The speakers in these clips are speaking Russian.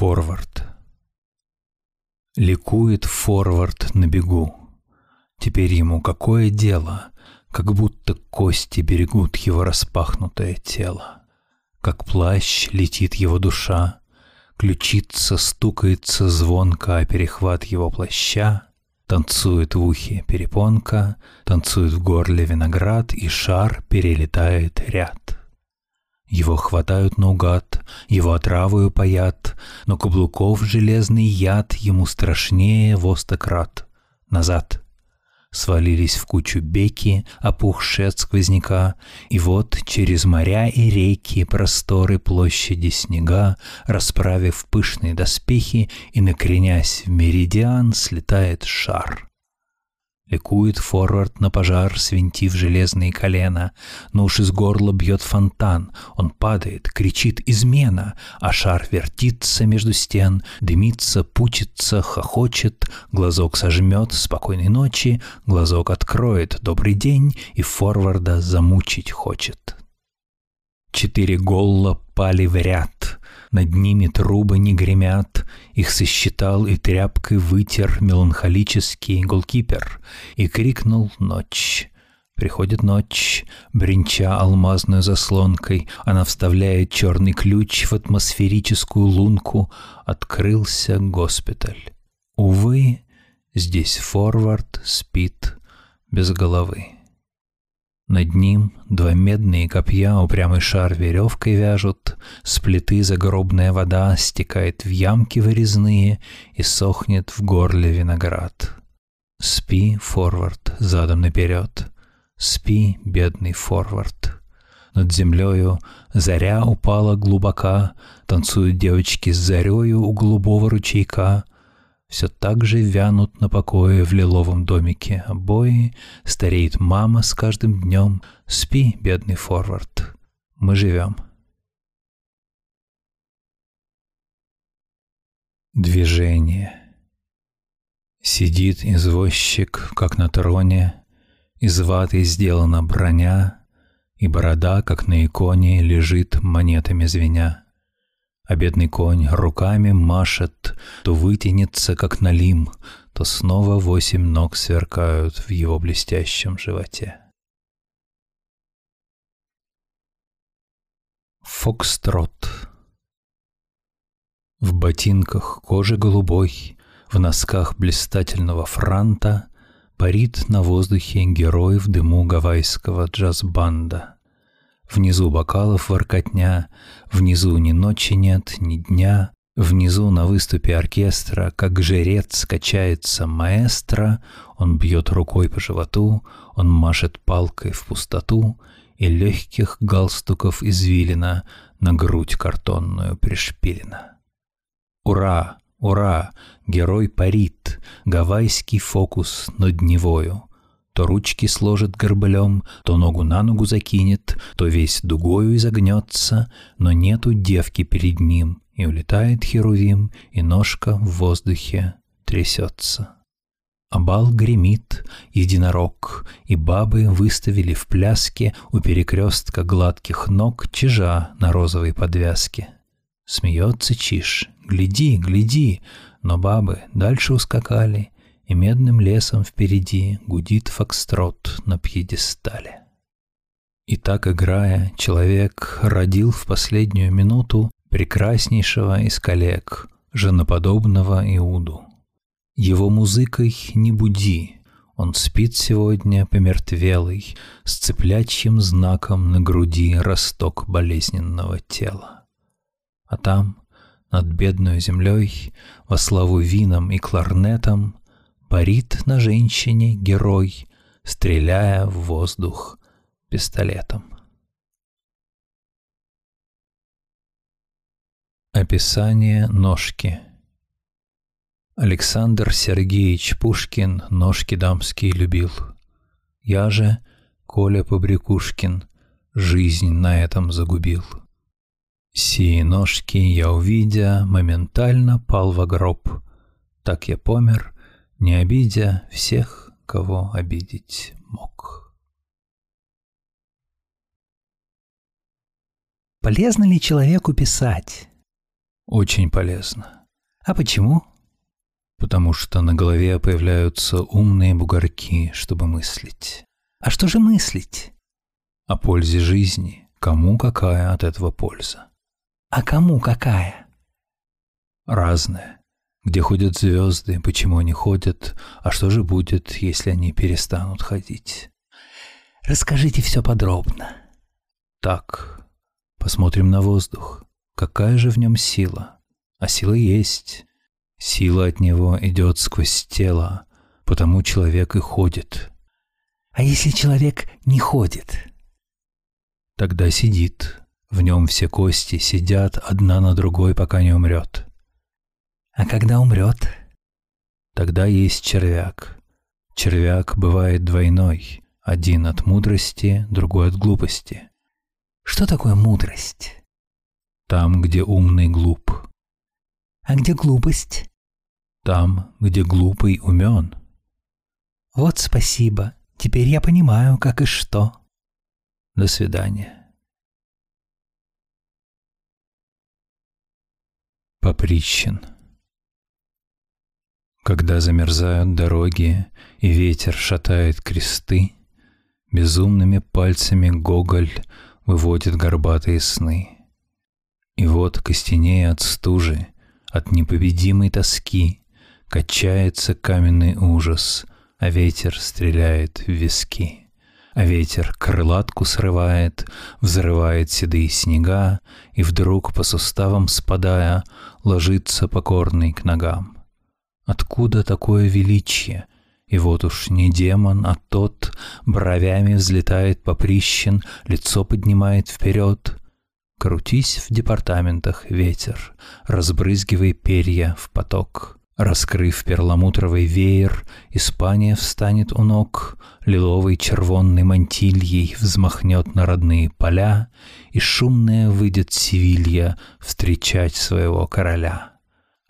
Форвард. Ликует форвард на бегу. Теперь ему какое дело, как будто кости берегут его распахнутое тело. Как плащ летит его душа, ключица стукается звонко о перехват его плаща, танцует в ухе перепонка, танцует в горле виноград, и шар перелетает ряд. Его хватают наугад, его отравою паят, но каблуков железный яд ему страшнее востократ. Назад. Свалились в кучу беки, опухшие от сквозняка, и вот через моря и реки просторы площади снега, расправив пышные доспехи и накренясь в меридиан, слетает шар. Ликует форвард на пожар, свинтив железные колена. Но уж из горла бьет фонтан. Он падает, кричит «измена!» А шар вертится между стен, дымится, пучится, хохочет. Глазок сожмет «спокойной ночи», глазок откроет «добрый день» и форварда замучить хочет. Четыре голла пали в ряд, над ними трубы не гремят, их сосчитал и тряпкой вытер меланхолический голкипер и крикнул «Ночь!». Приходит ночь, бренча алмазной заслонкой, она вставляет черный ключ в атмосферическую лунку. Открылся госпиталь. Увы, здесь форвард спит без головы. Над ним два медные копья упрямый шар веревкой вяжут, С плиты загробная вода стекает в ямки вырезные И сохнет в горле виноград. Спи, форвард, задом наперед, Спи, бедный форвард. Над землею заря упала глубока, Танцуют девочки с зарею у голубого ручейка, все так же вянут на покое в лиловом домике обои, Стареет мама с каждым днем. Спи, бедный форвард, мы живем. Движение. Сидит извозчик, как на троне, Из ваты сделана броня, И борода, как на иконе, Лежит монетами звеня а бедный конь руками машет, то вытянется, как налим, то снова восемь ног сверкают в его блестящем животе. Фокстрот В ботинках кожи голубой, в носках блистательного франта Парит на воздухе герой в дыму гавайского джаз-банда — Внизу бокалов воркотня, внизу ни ночи нет, ни дня, Внизу на выступе оркестра, как жрец качается маэстро, Он бьет рукой по животу, он машет палкой в пустоту, И легких галстуков извилина на грудь картонную пришпилена. Ура, ура, герой парит, гавайский фокус над Невою — то ручки сложит горбылем, то ногу на ногу закинет, то весь дугою изогнется, но нету девки перед ним, и улетает херувим, и ножка в воздухе трясется. А бал гремит, единорог, и бабы выставили в пляске у перекрестка гладких ног чижа на розовой подвязке. Смеется чиж, гляди, гляди, но бабы дальше ускакали — и медным лесом впереди гудит фокстрот на пьедестале. И так играя, человек родил в последнюю минуту прекраснейшего из коллег, женоподобного Иуду. Его музыкой не буди, он спит сегодня помертвелый, с цыплячьим знаком на груди росток болезненного тела. А там, над бедной землей, во славу вином и кларнетом, Парит на женщине герой, стреляя в воздух пистолетом. Описание ножки Александр Сергеевич Пушкин ножки дамские любил. Я же, Коля Побрякушкин, жизнь на этом загубил. Сие ножки я увидя, моментально пал в гроб. Так я помер — не обидя всех, кого обидеть мог. Полезно ли человеку писать? Очень полезно. А почему? Потому что на голове появляются умные бугорки, чтобы мыслить. А что же мыслить? О пользе жизни. Кому какая от этого польза? А кому какая? Разная. Где ходят звезды, почему они ходят, а что же будет, если они перестанут ходить? Расскажите все подробно. Так, посмотрим на воздух. Какая же в нем сила? А сила есть. Сила от него идет сквозь тело, потому человек и ходит. А если человек не ходит? Тогда сидит. В нем все кости сидят одна на другой, пока не умрет. А когда умрет? Тогда есть червяк. Червяк бывает двойной. Один от мудрости, другой от глупости. Что такое мудрость? Там, где умный глуп. А где глупость? Там, где глупый умен. Вот спасибо. Теперь я понимаю, как и что. До свидания. Поприщен. Когда замерзают дороги и ветер шатает кресты, Безумными пальцами Гоголь выводит горбатые сны. И вот костенея от стужи, от непобедимой тоски, Качается каменный ужас, а ветер стреляет в виски. А ветер крылатку срывает, взрывает седые снега, И вдруг по суставам спадая, ложится покорный к ногам. Откуда такое величие? И вот уж не демон, а тот Бровями взлетает поприщен, Лицо поднимает вперед. Крутись в департаментах, ветер, Разбрызгивай перья в поток. Раскрыв перламутровый веер, Испания встанет у ног, Лиловой червонной мантильей Взмахнет на родные поля, И шумная выйдет Севилья Встречать своего короля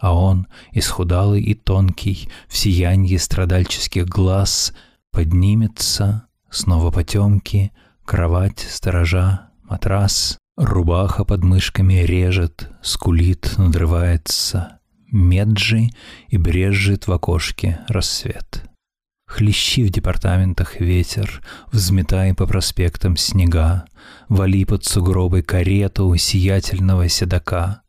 а он, исхудалый и тонкий, в сиянье страдальческих глаз, поднимется, снова потемки, кровать, сторожа, матрас, рубаха под мышками режет, скулит, надрывается, меджи и брежет в окошке рассвет. Хлещи в департаментах ветер, взметай по проспектам снега, вали под сугробы карету сиятельного седока,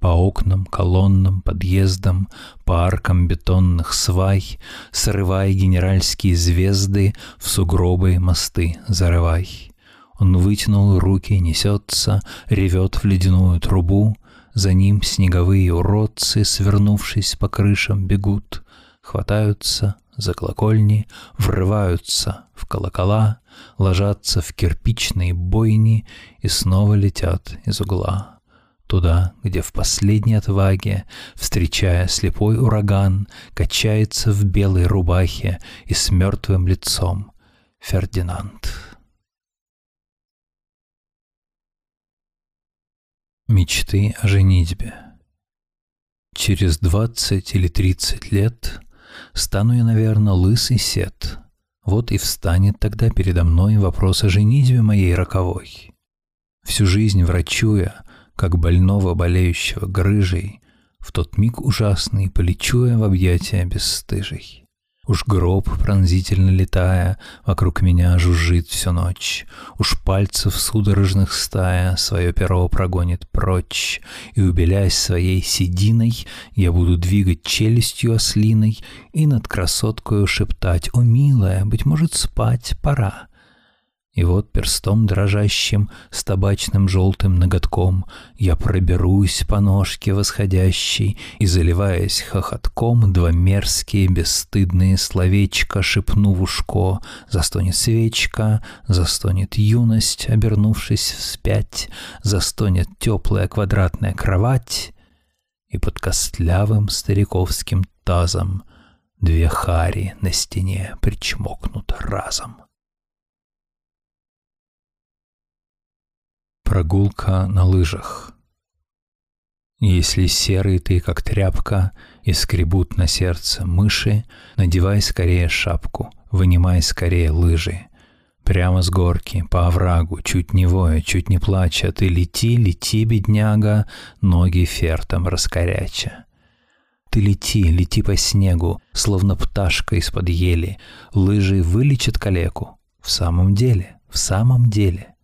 по окнам, колоннам, подъездам, по аркам бетонных свай, Срывай генеральские звезды, в сугробы мосты зарывай. Он вытянул руки, несется, ревет в ледяную трубу, За ним снеговые уродцы, свернувшись по крышам, бегут, Хватаются за колокольни, врываются в колокола, Ложатся в кирпичные бойни и снова летят из угла. Туда, где в последней отваге, встречая слепой ураган, качается в белой рубахе и с мертвым лицом Фердинанд. Мечты о женитьбе Через двадцать или тридцать лет стану я, наверное, лысый сет. Вот и встанет тогда передо мной вопрос о женитьбе моей роковой. Всю жизнь врачуя, как больного, болеющего грыжей, в тот миг ужасный полечу я в объятия бесстыжей. Уж гроб, пронзительно летая, вокруг меня жужжит всю ночь. Уж пальцев судорожных стая свое перо прогонит прочь, И, убелясь своей сединой, я буду двигать челюстью ослиной И над красоткою шептать «О, милая, быть может, спать пора». И вот перстом дрожащим, с табачным желтым ноготком, Я проберусь по ножке восходящей, И, заливаясь хохотком, Два мерзкие бесстыдные словечка Шепну в ушко, застонет свечка, Застонет юность, обернувшись вспять, Застонет теплая квадратная кровать, И под костлявым стариковским тазом Две хари на стене причмокнут разом. Прогулка на лыжах. Если серый ты, как тряпка, и скребут на сердце мыши, надевай скорее шапку, вынимай скорее лыжи. Прямо с горки, по оврагу, чуть не воя, чуть не плача, ты лети, лети, бедняга, ноги фертом раскоряча. Ты лети, лети по снегу, словно пташка из-под ели, лыжи вылечат калеку. В самом деле, в самом деле.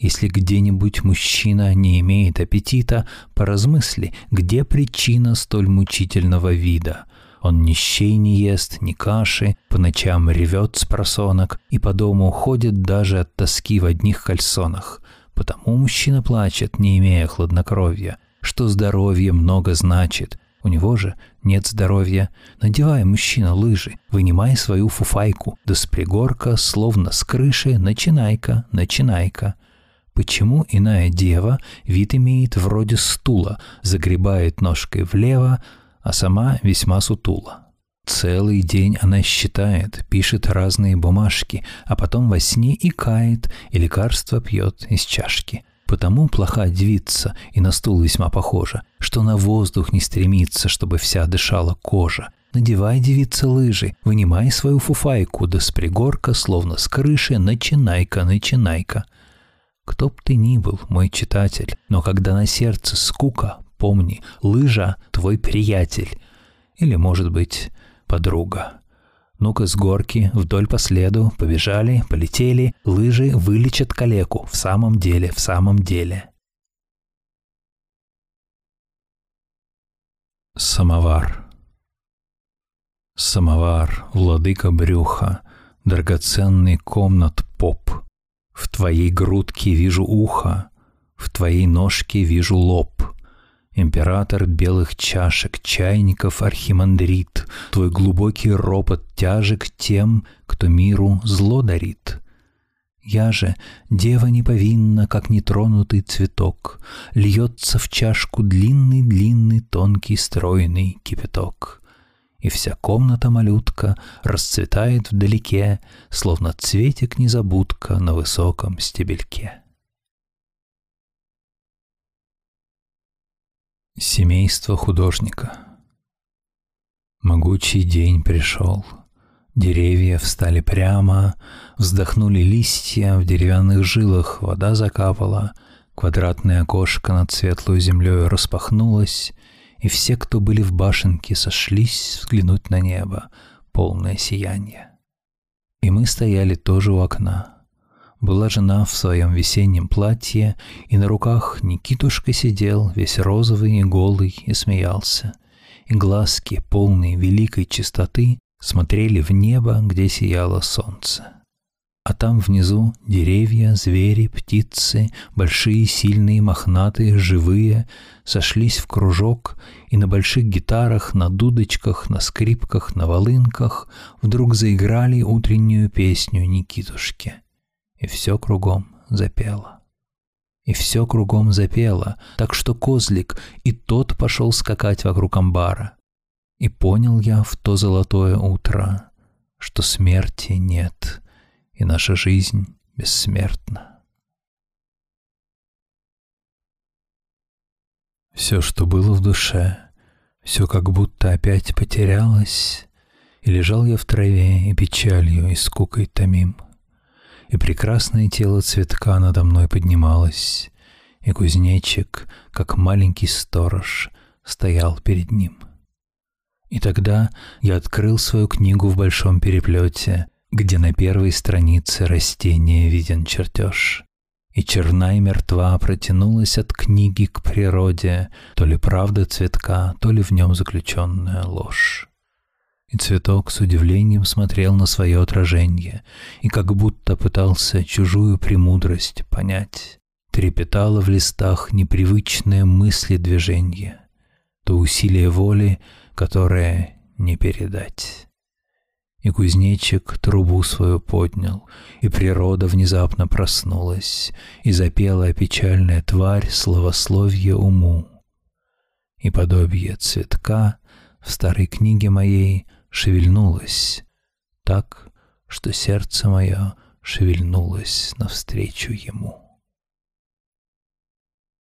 Если где-нибудь мужчина не имеет аппетита, поразмысли, где причина столь мучительного вида — он ни щей не ест, ни каши, по ночам ревет с просонок и по дому уходит даже от тоски в одних кальсонах. Потому мужчина плачет, не имея хладнокровья, что здоровье много значит. У него же нет здоровья. Надевай, мужчина, лыжи, вынимай свою фуфайку, да с пригорка, словно с крыши, начинай-ка, начинай-ка. Почему иная дева вид имеет вроде стула, загребает ножкой влево, а сама весьма сутула. Целый день она считает, пишет разные бумажки, а потом во сне и кает, и лекарство пьет из чашки. Потому плоха девица и на стул весьма похожа, что на воздух не стремится, чтобы вся дышала кожа. Надевай, девица, лыжи, вынимай свою фуфайку, да с пригорка, словно с крыши, начинай-ка, начинай-ка. Кто б ты ни был, мой читатель, но когда на сердце скука, Помни, лыжа — твой приятель. Или, может быть, подруга. Ну-ка с горки вдоль по следу побежали, полетели, лыжи вылечат калеку, в самом деле, в самом деле. Самовар. Самовар, владыка брюха, драгоценный комнат поп. В твоей грудке вижу ухо, в твоей ножке вижу лоб император белых чашек, чайников, архимандрит, твой глубокий ропот тяжек тем, кто миру зло дарит. Я же, дева не повинна, как нетронутый цветок, Льется в чашку длинный-длинный тонкий стройный кипяток. И вся комната малютка расцветает вдалеке, Словно цветик-незабудка на высоком стебельке. Семейство художника. Могучий день пришел. Деревья встали прямо, вздохнули листья, в деревянных жилах вода закапала, квадратное окошко над светлой землей распахнулось, и все, кто были в башенке, сошлись взглянуть на небо, полное сияние. И мы стояли тоже у окна — была жена в своем весеннем платье, и на руках Никитушка сидел, весь розовый и голый, и смеялся. И глазки, полные великой чистоты, смотрели в небо, где сияло солнце. А там внизу деревья, звери, птицы, большие, сильные, мохнатые, живые, сошлись в кружок, и на больших гитарах, на дудочках, на скрипках, на волынках вдруг заиграли утреннюю песню Никитушки — и все кругом запело. И все кругом запело, так что козлик и тот пошел скакать вокруг амбара. И понял я в то золотое утро, что смерти нет, и наша жизнь бессмертна. Все, что было в душе, все как будто опять потерялось, и лежал я в траве и печалью и скукой томим — и прекрасное тело цветка надо мной поднималось, и кузнечик, как маленький сторож, стоял перед ним. И тогда я открыл свою книгу в большом переплете, где на первой странице растения виден чертеж. И черна и мертва протянулась от книги к природе, то ли правда цветка, то ли в нем заключенная ложь и цветок с удивлением смотрел на свое отражение и как будто пытался чужую премудрость понять. Трепетало в листах непривычное мысли движение, то усилие воли, которое не передать. И кузнечик трубу свою поднял, и природа внезапно проснулась, и запела печальная тварь словословие уму. И подобие цветка в старой книге моей — шевельнулось так, что сердце мое шевельнулось навстречу ему.